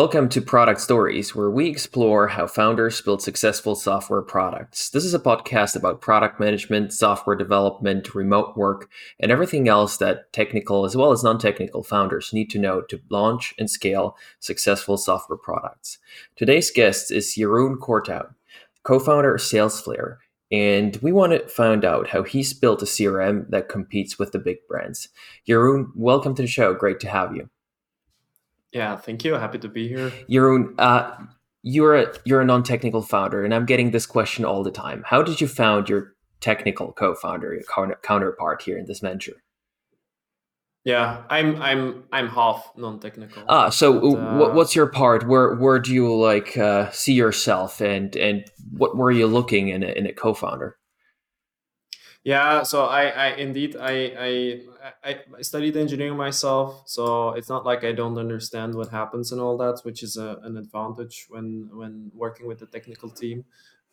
Welcome to Product Stories, where we explore how founders build successful software products. This is a podcast about product management, software development, remote work, and everything else that technical as well as non technical founders need to know to launch and scale successful software products. Today's guest is Jeroen Corthout, co founder of SalesFlare, and we want to find out how he's built a CRM that competes with the big brands. Jeroen, welcome to the show. Great to have you. Yeah, thank you. Happy to be here. Jeroen, uh, you're a you're a non-technical founder, and I'm getting this question all the time. How did you found your technical co-founder, your counterpart here in this venture? Yeah, I'm I'm I'm half non-technical. Ah, so but, uh, what's your part? Where where do you like uh, see yourself, and and what were you looking in a, in a co-founder? Yeah, so I, I indeed I, I I studied engineering myself, so it's not like I don't understand what happens and all that, which is a, an advantage when when working with the technical team.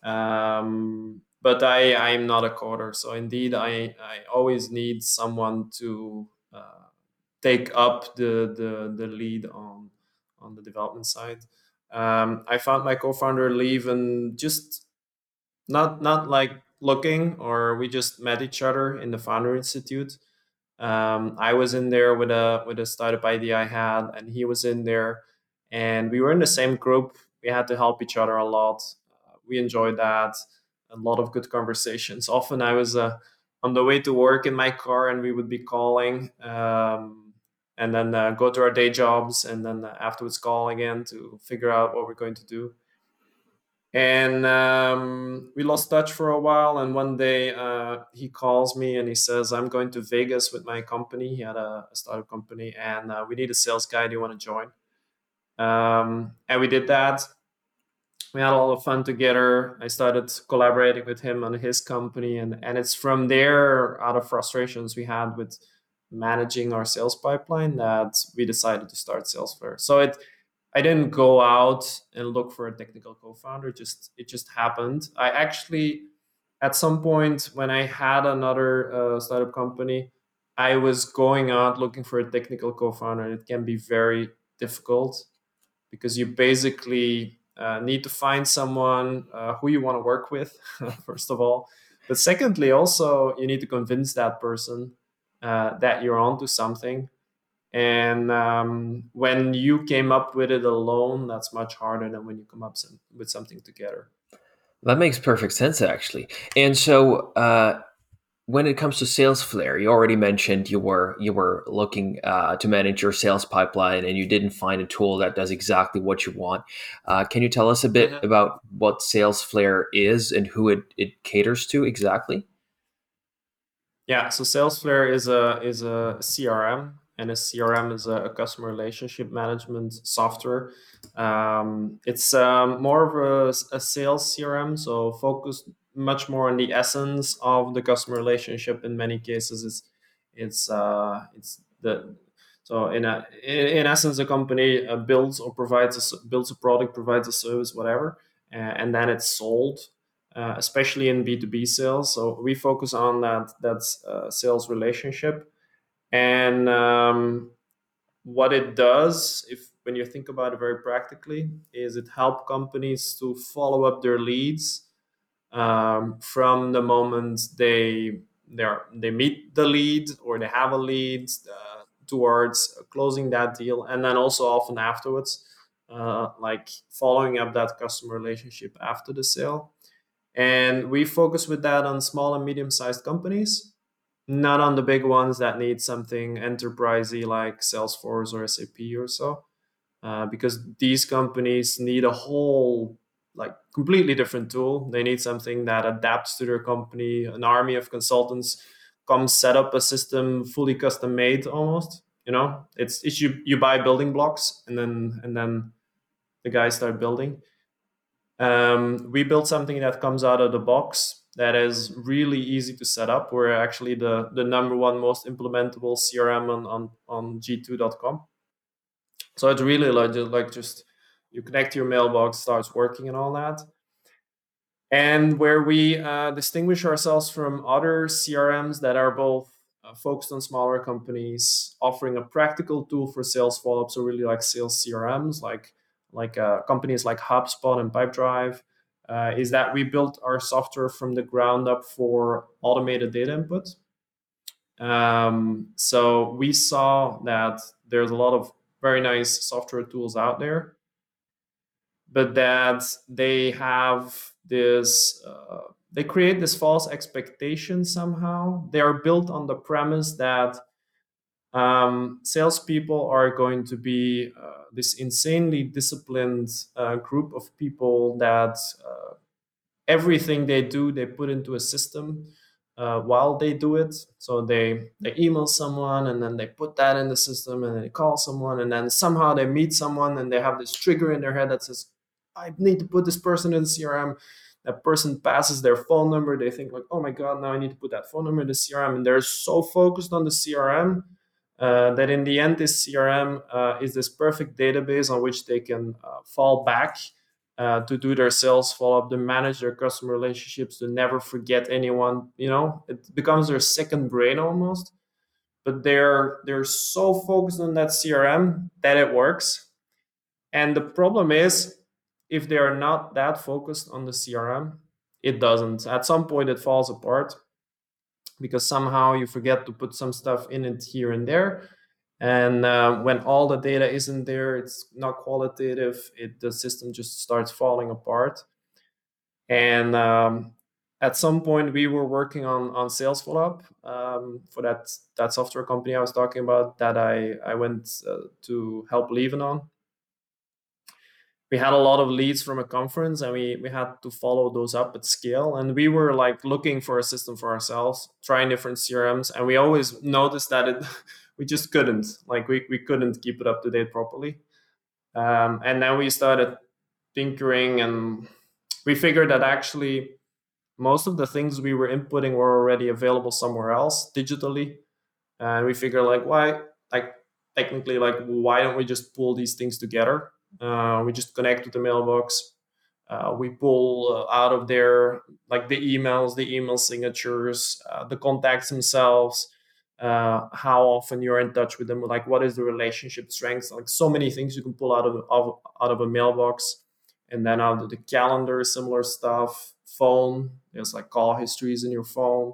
Um, but I I'm not a coder, so indeed I I always need someone to uh, take up the, the the lead on on the development side. Um, I found my co-founder Lieven just not not like looking, or we just met each other in the Founder Institute. Um, I was in there with a with a startup idea I had, and he was in there, and we were in the same group. We had to help each other a lot. Uh, we enjoyed that. A lot of good conversations. Often I was uh, on the way to work in my car, and we would be calling. Um, and then uh, go to our day jobs and then uh, afterwards call again to figure out what we're going to do and um, we lost touch for a while and one day uh, he calls me and he says i'm going to vegas with my company. He had a, a startup company and uh, we need a sales guy. Do you want to join? Um, and we did that. We had a lot of fun together. I started collaborating with him on his company and, and it's from there out of frustrations we had with managing our sales pipeline that we decided to start salesflare so it I didn't go out and look for a technical co-founder. Just it just happened. I actually, at some point when I had another uh, startup company, I was going out looking for a technical co-founder. It can be very difficult because you basically uh, need to find someone uh, who you want to work with, first of all. But secondly, also you need to convince that person uh, that you're onto something and um, when you came up with it alone, that's much harder than when you come up some, with something together. That makes perfect sense, actually. And so, uh, when it comes to sales SalesFlare, you already mentioned you were you were looking uh, to manage your sales pipeline, and you didn't find a tool that does exactly what you want. Uh, can you tell us a bit mm-hmm. about what sales SalesFlare is and who it, it caters to exactly? Yeah, so SalesFlare is a is a CRM and a CRM is a, customer relationship management software. Um, it's um, more of a, a, sales CRM, so focused much more on the essence of the customer relationship. In many cases, it's it's uh, it's the so in a in, essence, a company uh, builds or provides a, builds a product, provides a service, whatever, uh, and then it's sold. Uh, especially in B two B sales, so we focus on that that uh, sales relationship, and um, what it does, if when you think about it very practically, is it help companies to follow up their leads um, from the moment they they meet the lead or they have a lead uh, towards closing that deal, and then also often afterwards, uh, like following up that customer relationship after the sale. And we focus with that on small and medium sized companies not on the big ones that need something enterprisey like Salesforce or SAP or so, uh, because these companies need a whole like completely different tool. They need something that adapts to their company. An army of consultants come set up a system fully custom made almost. You know, it's it's you you buy building blocks and then and then the guys start building. Um, we built something that comes out of the box that is really easy to set up. We're actually the, the number one most implementable CRM on, on, on g2.com. So it's really like, like just you connect your mailbox, starts working and all that. And where we uh, distinguish ourselves from other CRMs that are both uh, focused on smaller companies, offering a practical tool for sales follow up. So really like sales CRMs like like uh, companies like HubSpot and Pipedrive, uh, is that we built our software from the ground up for automated data input. Um, so we saw that there's a lot of very nice software tools out there, but that they have this, uh, they create this false expectation somehow. They are built on the premise that um, salespeople are going to be uh, this insanely disciplined uh, group of people that uh, everything they do they put into a system uh, while they do it. So they they email someone and then they put that in the system and they call someone and then somehow they meet someone and they have this trigger in their head that says, "I need to put this person in the CRM." That person passes their phone number. They think like, "Oh my god, now I need to put that phone number in the CRM," and they're so focused on the CRM uh, that in the end, this CRM uh, is this perfect database on which they can uh, fall back uh, to do their sales follow up, to manage their customer relationships, to never forget anyone. You know, it becomes their second brain almost. But they're they're so focused on that CRM that it works. And the problem is, if they are not that focused on the CRM, it doesn't. At some point, it falls apart because somehow you forget to put some stuff in it here and there and uh, when all the data isn't there it's not qualitative it the system just starts falling apart. And um, at some point we were working on on sales follow-up um, for that that software company i was talking about that i i went uh, to help Lieven on. We had a lot of leads from a conference and we, we had to follow those up at scale. And we were like looking for a system for ourselves trying different crms and we always noticed that it we just couldn't like we, we couldn't keep it up to date properly. Um, and then we started tinkering and we figured that actually most of the things we were inputting were already available somewhere else digitally. And we figured like why like technically like why don't we just pull these things together? Uh, we just connect to the mailbox. Uh, we pull uh, out of there like the emails the email signatures uh, the contacts themselves uh, how often you're in touch with them like what is the relationship strength like so many things you can pull out of, of out of a mailbox. And then out of the calendar similar stuff. Phone there's like call histories in your phone.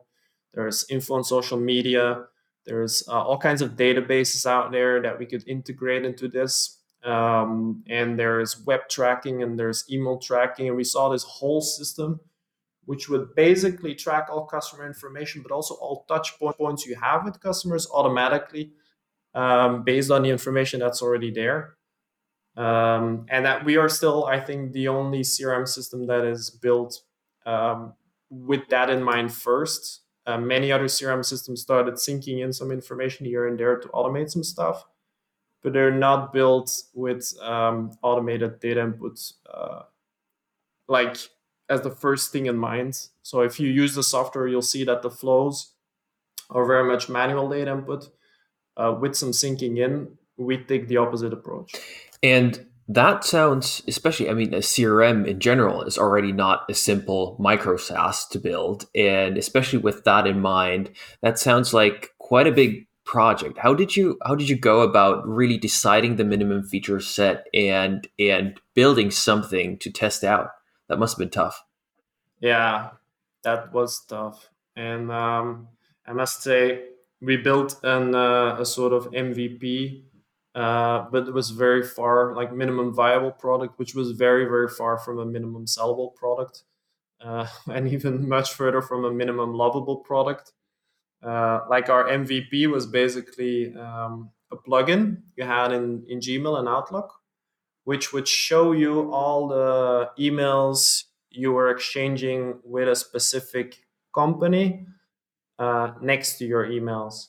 There's info on social media. There's uh, all kinds of databases out there that we could integrate into this. Um, and there's web tracking and there's email tracking. And we saw this whole system which would basically track all customer information but also all touch points you have with customers automatically um, based on the information that's already there. Um, and that we are still i think the only crm system that is built um, with that in mind first. Uh, many other crm systems started syncing in some information here and there to automate some stuff but they're not built with um, automated data input uh, like as the first thing in mind. So if you use the software, you'll see that the flows are very much manual data input uh, with some syncing in. We take the opposite approach. And that sounds, especially, I mean, a CRM in general is already not a simple micro SaaS to build. And especially with that in mind, that sounds like quite a big project how did you how did you go about really deciding the minimum feature set and and building something to test out that must have been tough. Yeah that was tough. And um, i must say we built an, uh, a sort of mvp uh, but it was very far like minimum viable product which was very very far from a minimum sellable product uh, and even much further from a minimum lovable product. Uh, like our MVP was basically um, a plugin you had in, in Gmail and Outlook, which would show you all the emails you were exchanging with a specific company uh, next to your emails.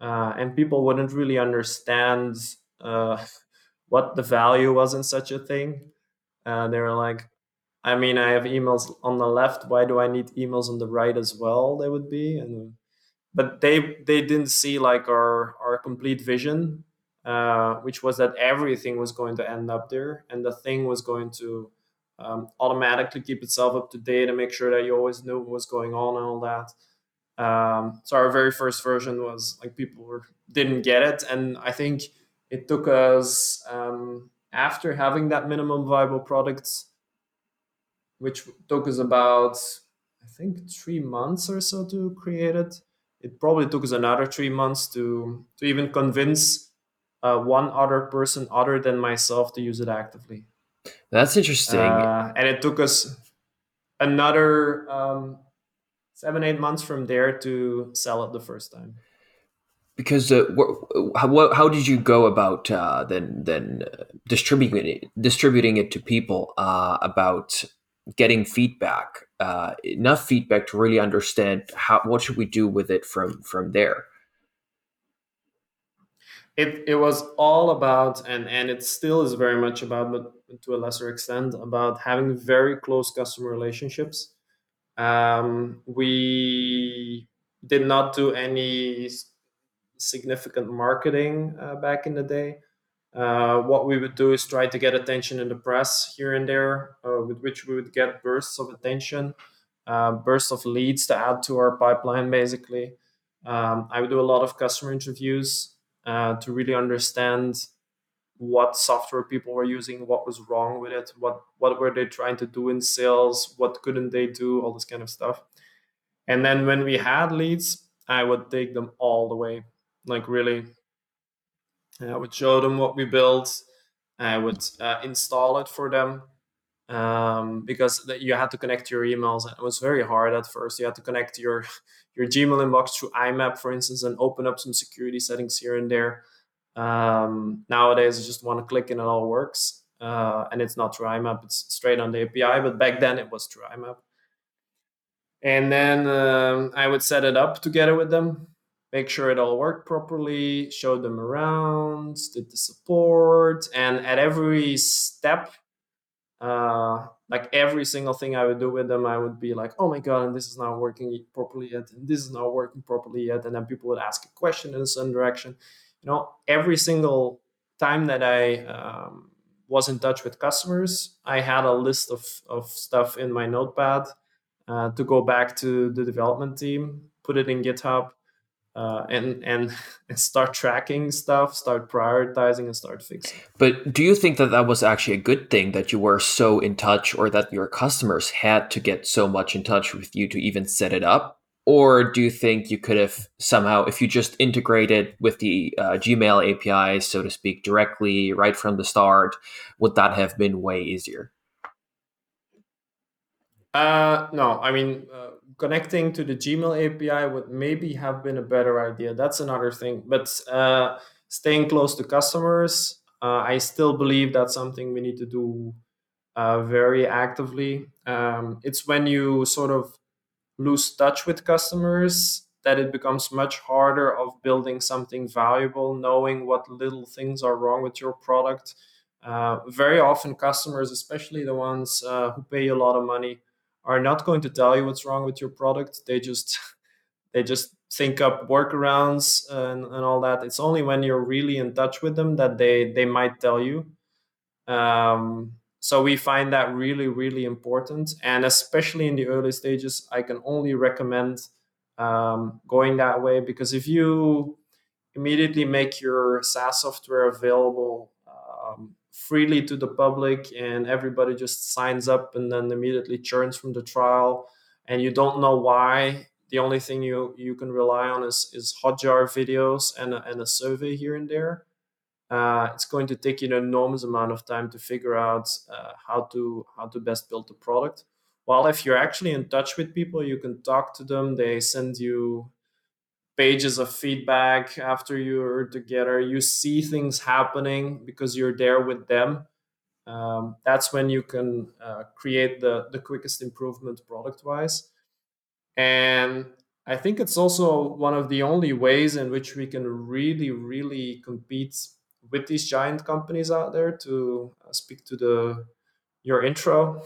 Uh, and people wouldn't really understand uh, what the value was in such a thing. Uh, they were like, I mean, I have emails on the left. Why do I need emails on the right as well? They would be. And but they they didn't see like our our complete vision uh, which was that everything was going to end up there and the thing was going to um, automatically keep itself up to date and make sure that you always knew what was going on and all that um, so our very first version was like people were didn't get it and i think it took us um, after having that minimum viable product, which took us about I think three months or so to create it. It probably took us another three months to to even convince uh, one other person other than myself to use it actively. That's interesting. Uh, and it took us another um, seven eight months from there to sell it the first time because uh, how, how did you go about uh, then then uh, distributing it distributing it to people uh, about getting feedback uh, enough feedback to really understand how what should we do with it from from there it it was all about and and it still is very much about but to a lesser extent about having very close customer relationships um, we did not do any significant marketing uh, back in the day. Uh, what we would do is try to get attention in the press here and there, uh, with which we would get bursts of attention, uh, bursts of leads to add to our pipeline, basically. Um, I would do a lot of customer interviews uh, to really understand what software people were using, what was wrong with it, what what were they trying to do in sales, what couldn't they do, all this kind of stuff. And then when we had leads, I would take them all the way like really. I would show them what we built. I would uh, install it for them um, because you had to connect your emails it was very hard at first. You had to connect your your gmail inbox through imap for instance and open up some security settings here and there. Um, nowadays it's just one click and it all works. Uh, and it's not through imap it's straight on the api but back then it was through imap. And then um, i would set it up together with them make sure it all worked properly, showed them around, did the support, and at every step, uh, like every single thing I would do with them, I would be like, "Oh my god, and this is not working properly yet, and this is not working properly yet," and then people would ask a question in a certain direction. You know, every single time that I um, was in touch with customers, I had a list of of stuff in my notepad uh, to go back to the development team, put it in GitHub uh, and and start tracking stuff, start prioritizing, and start fixing. But do you think that that was actually a good thing that you were so in touch, or that your customers had to get so much in touch with you to even set it up? Or do you think you could have somehow, if you just integrated with the uh, Gmail API, so to speak, directly right from the start, would that have been way easier? Uh, no, I mean, uh, connecting to the Gmail API would maybe have been a better idea. That's another thing. But uh, staying close to customers, uh, I still believe that's something we need to do uh, very actively. Um, it's when you sort of lose touch with customers that it becomes much harder of building something valuable, knowing what little things are wrong with your product. Uh, very often, customers, especially the ones who pay a lot of money, are not going to tell you what's wrong with your product. They just they just think up workarounds and, and all that. It's only when you're really in touch with them that they they might tell you. Um, so we find that really really important, and especially in the early stages, I can only recommend um, going that way because if you immediately make your SaaS software available um, freely to the public and everybody just signs up and then immediately churns from the trial. And you don't know why. The only thing you you can rely on is is hotjar videos and a, and a survey here and there. Uh, it's going to take you an enormous amount of time to figure out uh, how to how to best build the product. While if you're actually in touch with people you can talk to them. They send you pages of feedback after you're together. You see things happening because you're there with them. Um, that's when you can uh, create the, the quickest improvement product wise. And I think it's also one of the only ways in which we can really, really compete with these giant companies out there. To uh, speak to the your intro,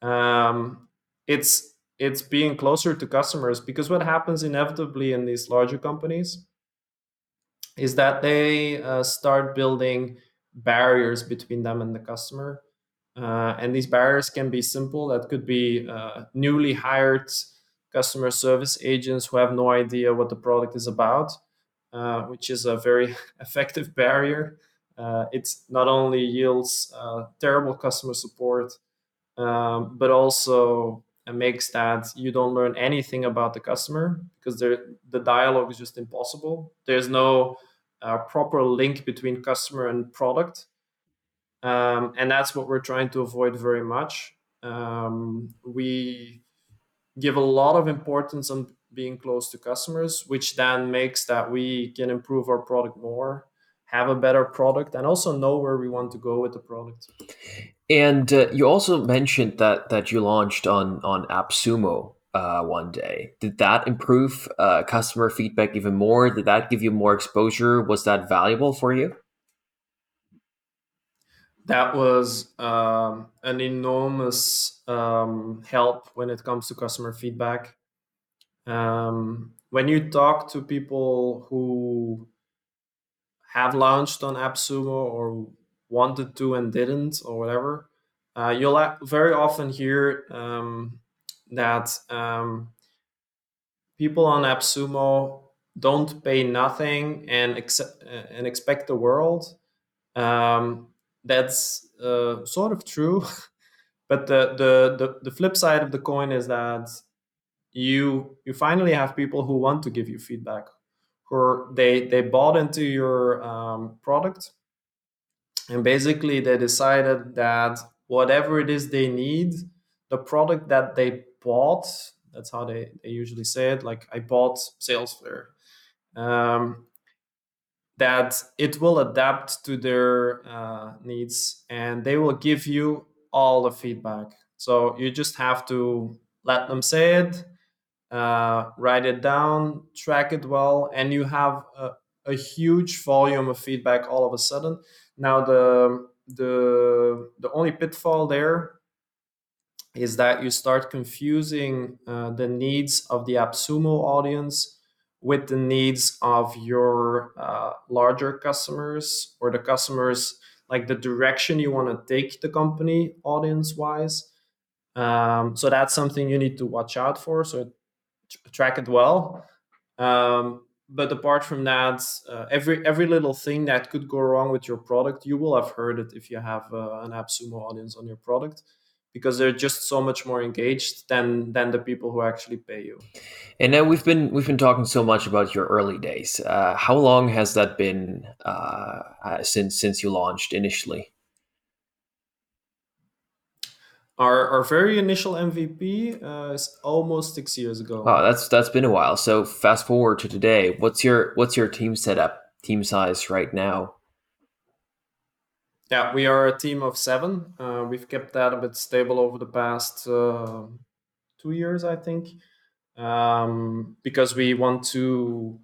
um, it's it's being closer to customers because what happens inevitably in these larger companies is that they uh, start building barriers between them and the customer. Uh, and these barriers can be simple. That could be uh, newly hired customer service agents who have no idea what the product is about uh, which is a very effective barrier. Uh, it not only yields uh, terrible customer support, um, but also makes that you don't learn anything about the customer because the dialogue is just impossible. There's no uh, proper link between customer and product. Um, and that's what we're trying to avoid very much. Um, we give a lot of importance on being close to customers, which then makes that we can improve our product more, have a better product, and also know where we want to go with the product. And uh, you also mentioned that that you launched on on AppSumo uh, one day. Did that improve uh, customer feedback even more? Did that give you more exposure? Was that valuable for you? That was um, an enormous um, help when it comes to customer feedback. Um, when you talk to people who have launched on AppSumo or wanted to and didn't, or whatever, uh, you'll very often hear um, that um, people on AppSumo don't pay nothing and uh, and expect the world. Um, that's uh, sort of true, but the, the the the flip side of the coin is that you you finally have people who want to give you feedback, or they they bought into your um, product, and basically they decided that whatever it is they need, the product that they bought. That's how they, they usually say it. Like I bought Salesflare. Um, that it will adapt to their uh, needs and they will give you all the feedback. So you just have to let them say it, uh, write it down, track it well, and you have a, a, huge volume of feedback all of a sudden. Now the the the only pitfall there is that you start confusing uh, the needs of the AppSumo audience with the needs of your uh, larger customers or the customers like the direction you want to take the company audience wise um, so that's something you need to watch out for so track it well um, but apart from that uh, every every little thing that could go wrong with your product you will have heard it if you have uh, an appsumo audience on your product because they're just so much more engaged than than the people who actually pay you. And now we've been we've been talking so much about your early days. Uh, how long has that been uh, uh, since since you launched initially? Our, our very initial MVP uh, is almost six years ago. Oh, that's that's been a while. So fast forward to today. What's your what's your team setup, team size right now? Yeah, we are a team of seven. Uh, we've kept that a bit stable over the past uh, two years, I think, um, because we want to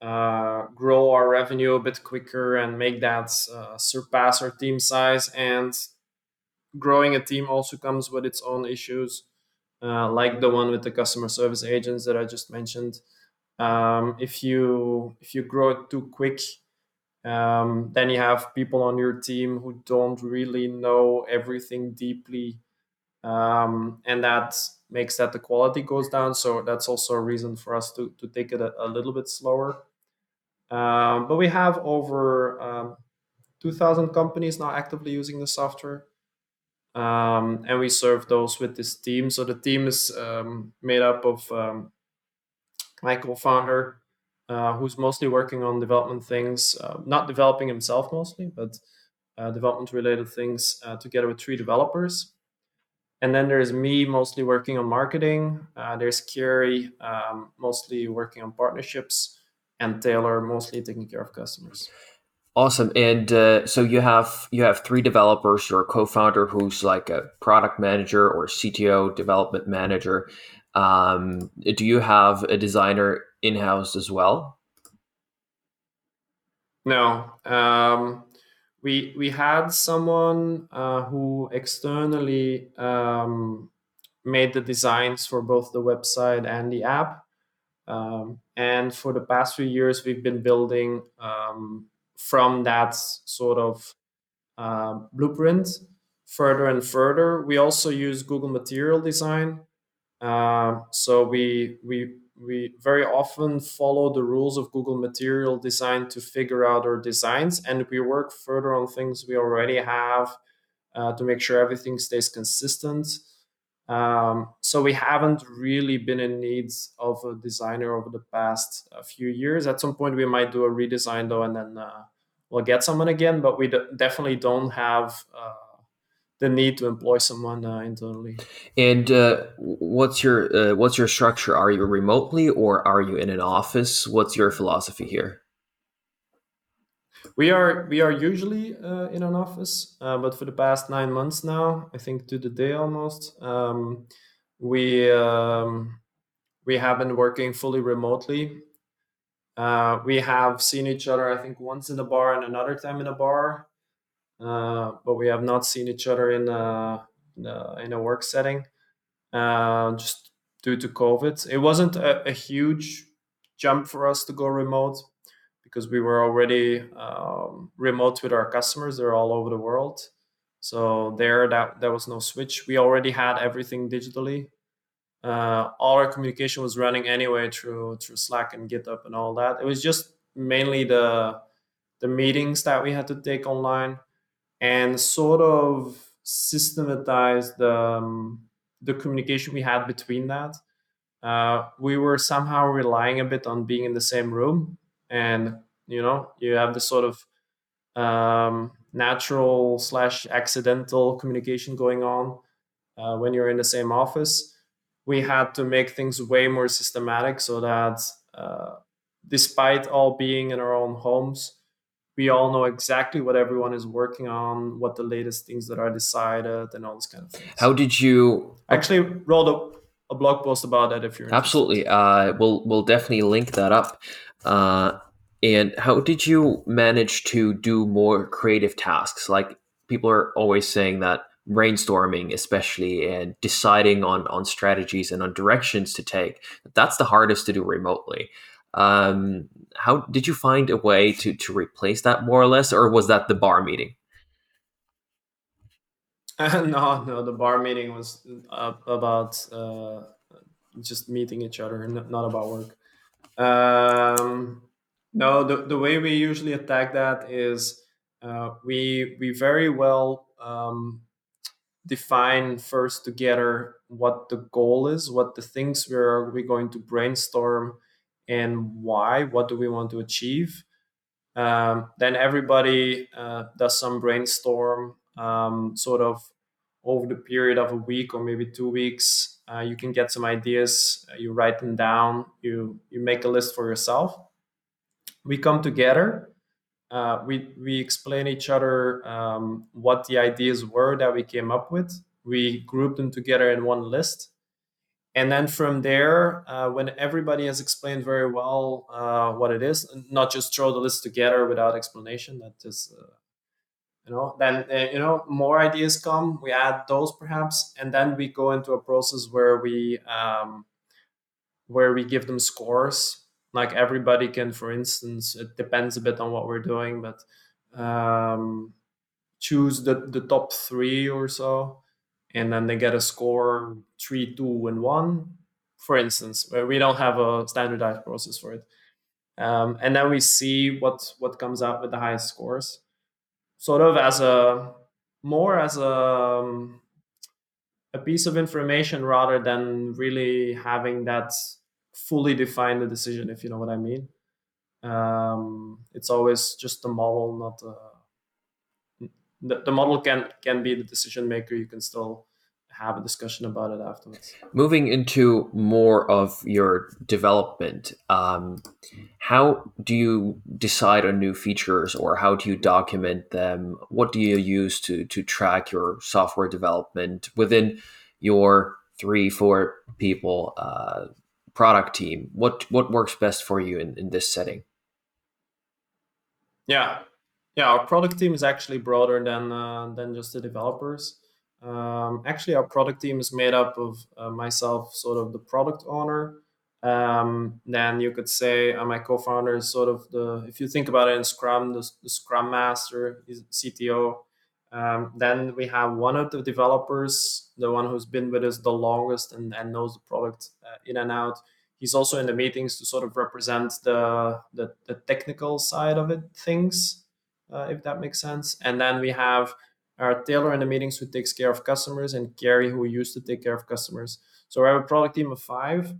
uh, grow our revenue a bit quicker and make that uh, surpass our team size. And growing a team also comes with its own issues, uh, like the one with the customer service agents that I just mentioned. Um, if you if you grow it too quick, um, then you have people on your team who don't really know everything deeply, um, and that makes that the quality goes down. So that's also a reason for us to to take it a, a little bit slower. Um, but we have over um, 2,000 companies now actively using the software. Um, and we serve those with this team. So the team is um, made up of um, my co-founder, uh, who's mostly working on development things, uh, not developing himself mostly, but uh, development related things uh, together with three developers. And then there's me mostly working on marketing. Uh, there's Kerry um, mostly working on partnerships, and Taylor mostly taking care of customers. Awesome. And uh, so you have you have three developers. You're a co-founder who's like a product manager or CTO, development manager. Um, do you have a designer in house as well? No. Um, we we had someone uh, who externally um, made the designs for both the website and the app. Um, and for the past few years, we've been building um, from that sort of uh, blueprint further and further. We also use Google Material Design. Uh, so we we we very often follow the rules of Google Material Design to figure out our designs, and we work further on things we already have uh, to make sure everything stays consistent. Um, so we haven't really been in need of a designer over the past uh, few years. At some point, we might do a redesign though, and then uh, we'll get someone again. But we d- definitely don't have uh, the need to employ someone uh, internally. And uh, what's your what's your structure? Are you remotely or are you in an office? What's your philosophy here? We are we are usually uh, in an office, uh, but for the past nine months now, I think to the day almost, um, we um, we have been working fully remotely. Uh, we have seen each other, I think, once in a bar and another time in a bar, uh, but we have not seen each other in a in a work setting, uh, just due to COVID. It wasn't a, a huge jump for us to go remote because we were already um, remote with our customers. They're all over the world. So there, that there was no switch. We already had everything digitally. Uh, all our communication was running anyway through through Slack and GitHub and all that. It was just mainly the the meetings that we had to take online and sort of systematize the um, the communication we had between that. Uh, we were somehow relying a bit on being in the same room and you know you have this sort of um, natural slash accidental communication going on uh, when you're in the same office. We had to make things way more systematic so that uh, despite all being in our own homes we all know exactly what everyone is working on what the latest things that are decided and all this kind of things. How did you actually wrote a, a blog post about that if you're absolutely. Uh, we'll we'll definitely link that up uh, and how did you manage to do more creative tasks? Like people are always saying that brainstorming, especially and deciding on on strategies and on directions to take, that's the hardest to do remotely. Um, how did you find a way to to replace that more or less, or was that the bar meeting? no, no, the bar meeting was uh, about uh, just meeting each other, not about work. Um, no, the, the way we usually attack that is uh, we we very well um, define first together what the goal is, what the things we're we going to brainstorm, and why. What do we want to achieve? Um, then everybody uh, does some brainstorm, um, sort of over the period of a week or maybe two weeks. Uh, you can get some ideas. Uh, you write them down. You you make a list for yourself we come together uh, we we explain each other um, what the ideas were that we came up with we group them together in one list and then from there uh, when everybody has explained very well uh, what it is not just throw the list together without explanation that is uh, you know then uh, you know more ideas come we add those perhaps and then we go into a process where we um, where we give them scores. Like everybody can for instance it depends a bit on what we're doing but um, choose the, the top three or so and then they get a score three two and one for instance where we don't have a standardized process for it. Um, and then we see what what comes out with the highest scores sort of as a more as a um, a piece of information rather than really having that fully define the decision, if you know what I mean. Um, it's always just the model, not uh, the, the model can can be the decision maker. You can still have a discussion about it afterwards. Moving into more of your development, um, how do you decide on new features or how do you document them? What do you use to to track your software development within your three, four people uh, product team what what works best for you in, in this setting yeah yeah our product team is actually broader than uh, than just the developers um, actually our product team is made up of uh, myself sort of the product owner. Um, then you could say uh, my co-founder is sort of the if you think about it in scrum the, the scrum master is cto um, then we have one of the developers, the one who's been with us the longest and, and knows the product uh, in and out. he's also in the meetings to sort of represent the the, the technical side of it things uh, if that makes sense. And then we have our taylor in the meetings who takes care of customers and Gary who used to take care of customers. So we have a product team of five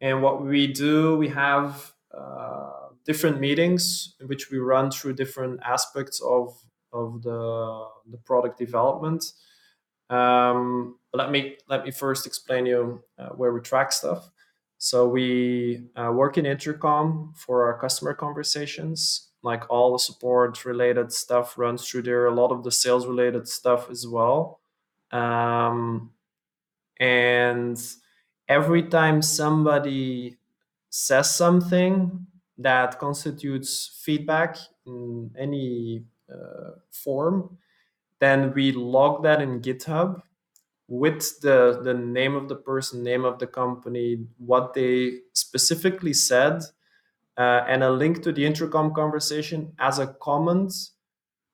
and what we do we have uh, different meetings in which we run through different aspects of of the the product development. Um, let me let me first explain you uh, where we track stuff. So we uh, work in intercom for our customer conversations. Like all the support related stuff runs through there. A lot of the sales related stuff as well. Um, and every time somebody says something that constitutes feedback in any uh, form, then we log that in GitHub with the the name of the person, name of the company, what they specifically said, uh, and a link to the intercom conversation as a comment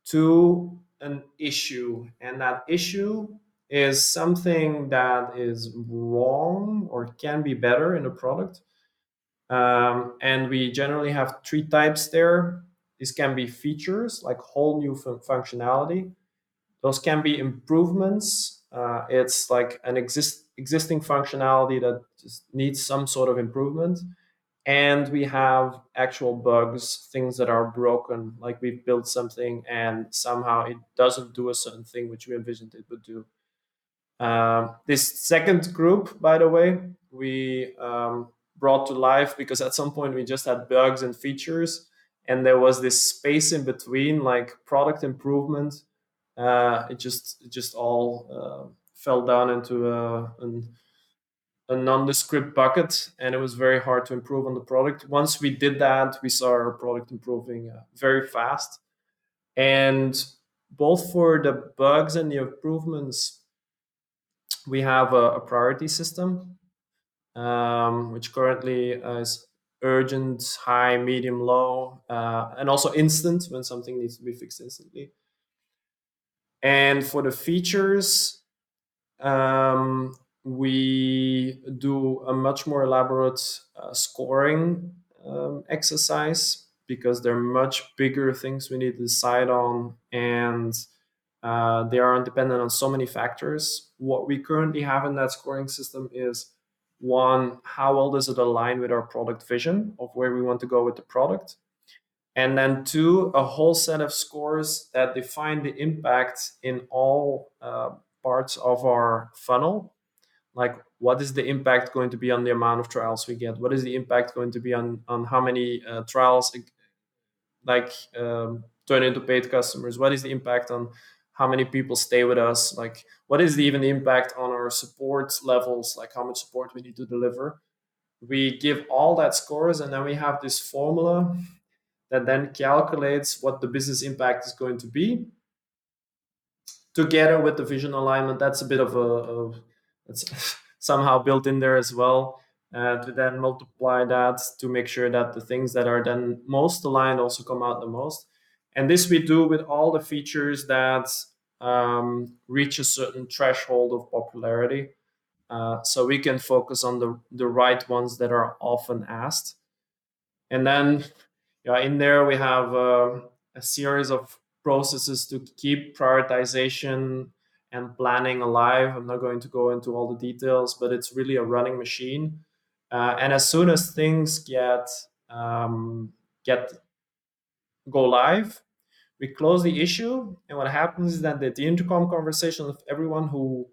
to an issue, and that issue is something that is wrong or can be better in a product. Um, and we generally have three types there. These can be features, like whole new fun- functionality. Those can be improvements uh, it's like an exist existing functionality that just needs some sort of improvement. And we have actual bugs, things that are broken, like we've built something and somehow it doesn't do a certain thing which we envisioned it would do. Um, this second group, by the way, we um, brought to life because at some point we just had bugs and features, and there was this space in between, like product improvement uh, it just it just all uh, fell down into a, an, a nondescript bucket, and it was very hard to improve on the product. Once we did that, we saw our product improving uh, very fast, and both for the bugs and the improvements, we have a, a priority system, um, which currently is urgent, high, medium, low, uh, and also instant when something needs to be fixed instantly. And for the features, um, we do a much more elaborate uh, scoring um, exercise because they're much bigger things we need to decide on and uh, they are dependent on so many factors. What we currently have in that scoring system is one, how well does it align with our product vision of where we want to go with the product? and then two a whole set of scores that define the impact in all uh, parts of our funnel like what is the impact going to be on the amount of trials we get? What is the impact going to be on on how many uh, trials like um, turn into paid customers? What is the impact on how many people stay with us? Like what is the, even the impact on our support levels? Like how much support we need to deliver? We give all that scores and then we have this formula that then calculates what the business impact is going to be. Together with the vision alignment that's a bit of a, of it's somehow built in there as well. Uh, to then multiply that to make sure that the things that are then most aligned also come out the most. And this we do with all the features that um, reach a certain threshold of popularity. Uh, so we can focus on the, the right ones that are often asked. And then yeah, in there we have uh, a series of processes to keep prioritization and planning alive. I'm not going to go into all the details, but it's really a running machine. Uh, and as soon as things get um, get go live, we close the issue, and what happens is that the, intercom conversation of everyone who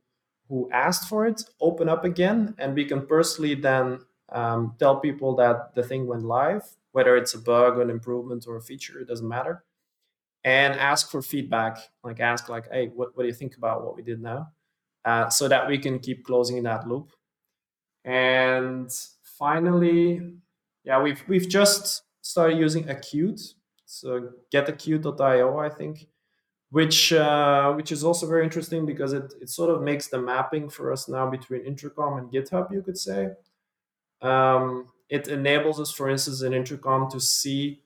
who asked for it open up again, and we can personally then um, tell people that the thing went live whether it's a bug, an improvement, or a feature, it doesn't matter. And ask for feedback, like ask like, hey, what, what do you think about what we did now? Uh, so that we can keep closing that loop. And finally, yeah, we've we've just started using Acute, so getacute.io, I think, which uh, which is also very interesting because it it sort of makes the mapping for us now between Intercom and GitHub, you could say. Um, it enables us, for instance, in Intercom to see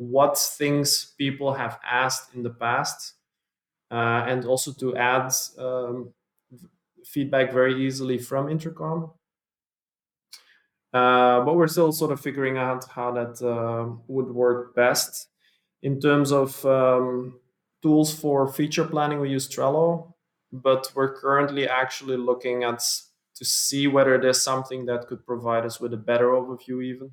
what things people have asked in the past uh, and also to add um, feedback very easily from Intercom. uh, but we're still sort of figuring out how that uh, would work best. In terms of um, tools for feature planning, we use Trello, but we're currently actually looking at to see whether there's something that could provide us with a better overview even.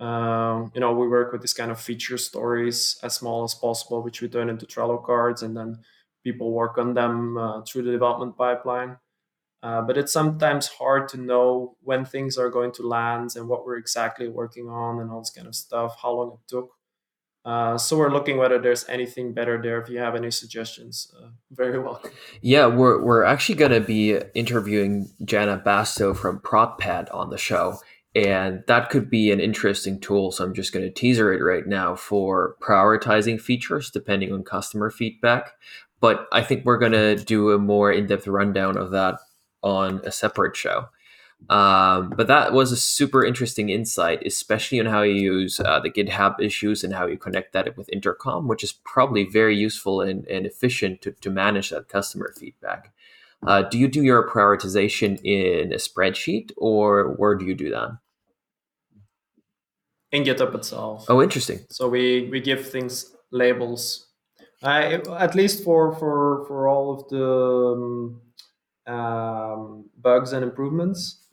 Um, you know, we work with this kind of feature stories as small as possible, which we turn into Trello cards, and then people work on them uh, through the development pipeline. Uh, but it's sometimes hard to know when things are going to land and what we're exactly working on and all this kind of stuff, how long it took. Uh, so we're looking whether there's anything better there. If you have any suggestions, uh, very welcome. Yeah, we're we're actually going to be interviewing Janna Bastow from ProdPad on the show, and that could be an interesting tool. So I'm just going to teaser it right now for prioritizing features depending on customer feedback. But I think we're going to do a more in-depth rundown of that on a separate show. Um, but that was a super interesting insight, especially on how you use uh, the GitHub issues and how you connect that with Intercom, which is probably very useful and, and efficient to, to manage that customer feedback. Uh, do you do your prioritization in a spreadsheet or where do you do that? In GitHub itself. Oh, interesting. So we, we give things labels. I, at least for, for, for all of the um, um, bugs and improvements.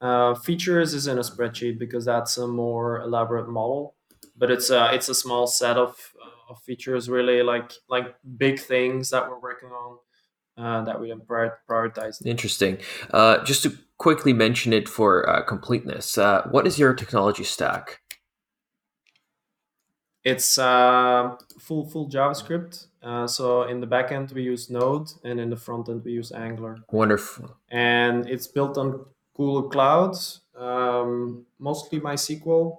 Uh, features is in a spreadsheet because that's a more elaborate model, but it's a it's a small set of, of features really like like big things that we're working on uh, that we then prioritize. Interesting. Uh, just to quickly mention it for uh, completeness, uh, what is your technology stack? It's uh, full full JavaScript. Uh, so in the backend we use Node, and in the front end we use Angular. Wonderful. And it's built on Google Cloud, um, mostly MySQL.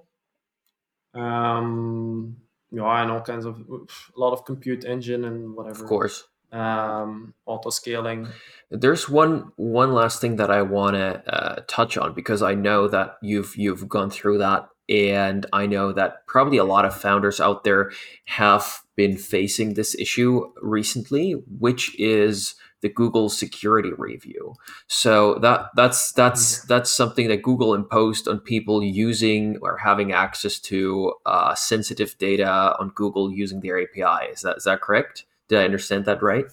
Um, yeah, and all kinds of a lot of compute engine and whatever. Of course. Um, auto scaling. There's one one last thing that I want to uh, touch on because I know that you've you've gone through that and I know that probably a lot of founders out there have been facing this issue recently, which is the Google security review. So that that's that's mm-hmm. that's something that Google imposed on people using or having access to uh, sensitive data on Google using their API. Is that is that correct? Did I understand that right?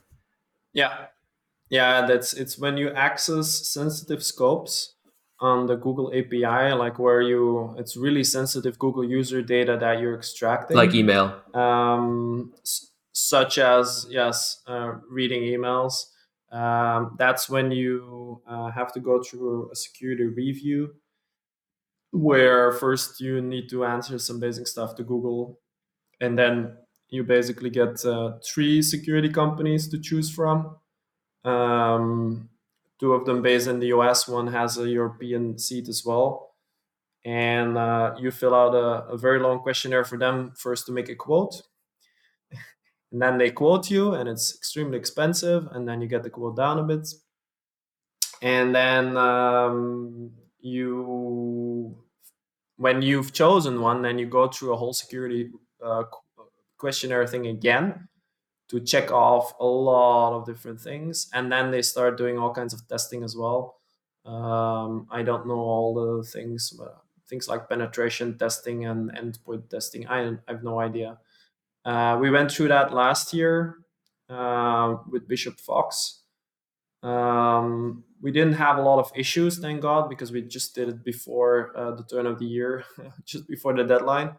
Yeah, yeah. That's it's when you access sensitive scopes on the Google API, like where you it's really sensitive Google user data that you're extracting, like email, um, s- such as yes, uh, reading emails. Um, that's when you uh, have to go through a security review, where first you need to answer some basic stuff to Google, and then you basically get uh, three security companies to choose from. Um, two of them based in the US. One has a European seat as well. And uh, you fill out a, a, very long questionnaire for them first to make a quote. and then they quote you, and it's extremely expensive. And then you get the quote down a bit. And then um, you, when you've chosen one, then you go through a whole security uh, questionnaire thing again to check off a lot of different things. And then they start doing all kinds of testing as well. Um, i don't know all the things things like penetration testing and endpoint testing i, I have no idea. Uh, we went through that last year uh, with bishop fox. Um, we didn't have a lot of issues thank god because we just did it before uh, the turn of the year just before the deadline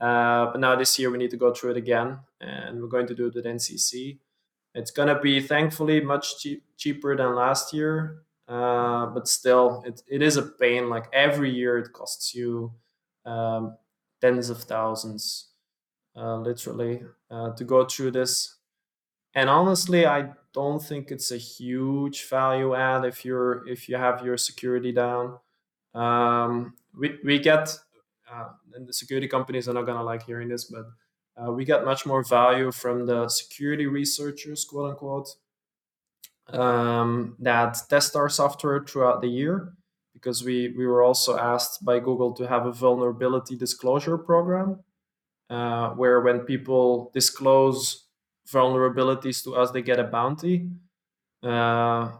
uh, but now this year we need to go through it again, and we're going to do it with NCC. It's to be thankfully much cheap, cheaper than last year, uh, but still, it, it is a pain. Like every year, it costs you um, tens of thousands, uh, literally, uh, to go through this. And honestly, I don't think it's a huge value add if you're if you have your security down. Um, we we get uh, and the security companies are not gonna like hearing this, but uh, we get much more value from the security researchers, quote unquote, um, that test our software throughout the year because we, we were also asked by Google to have a vulnerability disclosure program uh, where when people disclose vulnerabilities to us, they get a bounty. Uh,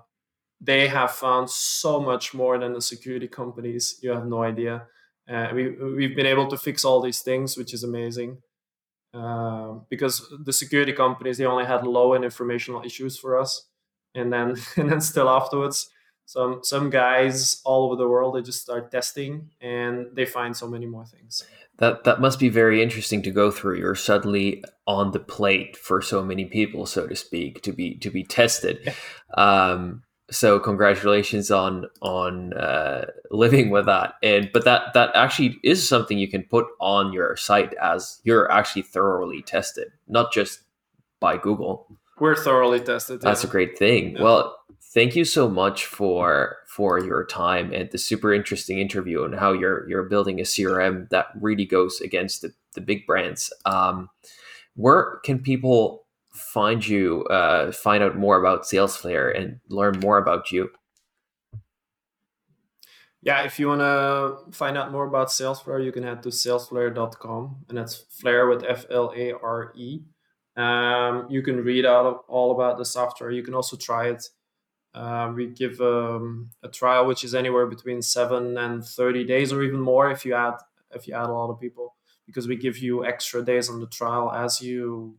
they have found so much more than the security companies. You have no idea. Uh, we we've been able to fix all these things, which is amazing. Uh, because the security companies they only had low and informational issues for us, and then and then still afterwards, some some guys all over the world they just start testing and they find so many more things. That that must be very interesting to go through. You're suddenly on the plate for so many people, so to speak, to be to be tested. Um, so congratulations on on uh, living with that and but that that actually is something you can put on your site as you're actually thoroughly tested not just by google we're thoroughly tested that's yeah. a great thing yeah. well thank you so much for for your time and the super interesting interview and how you're you're building a crm that really goes against the, the big brands um, where can people find you, uh, find out more about SalesFlare and learn more about you? Yeah, if you want to find out more about SalesFlare, you can head to salesflare.com, and that's Flare with F L A R E. Um, you can read out all about the software. You can also try it. Uh, we give um, a trial which is anywhere between seven and thirty days, or even more if you add if you add a lot of people, because we give you extra days on the trial as you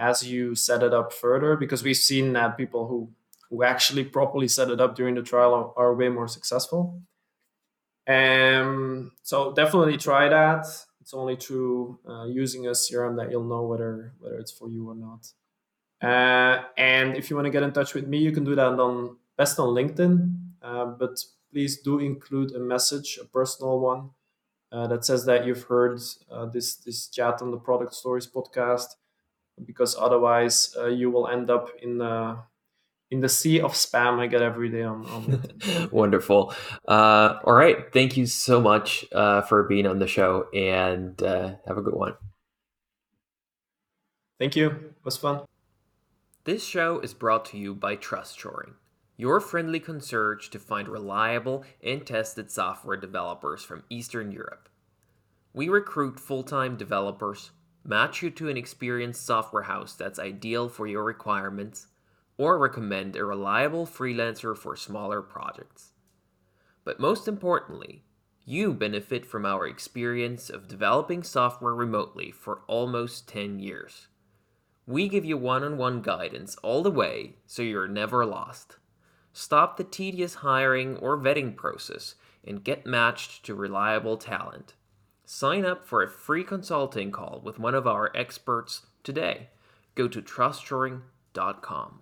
as you set it up further because we've seen that people who who actually properly set it up during the trial are, are way more successful. Um, so definitely try that. It's only through uh, using a crm that you'll know whether whether it's for you or not. Uh, and if you want to get in touch with me you can do that on best on linkedin. Uh, but please do include a message a personal one uh, that says that you've heard uh, this this chat on the product stories podcast because otherwise uh, you will end up in the in the sea of spam I get every day on, on Wonderful. Uh, all right. Thank you so much uh, for being on the show and uh, have a good one. Thank you. It was fun. This show is brought to you by Trust Shoring, your friendly concierge to find reliable and tested software developers from Eastern Europe. We recruit full time developers match you to an experienced software house that's ideal for your requirements, or recommend a reliable freelancer for smaller projects. But most importantly, you benefit from our experience of developing software remotely for almost 10 years. We give you one on one guidance all the way so you're never lost. Stop the tedious hiring or vetting process and get matched to reliable talent. Sign up for a free consulting call with one of our experts today. Go to trustshoring.com.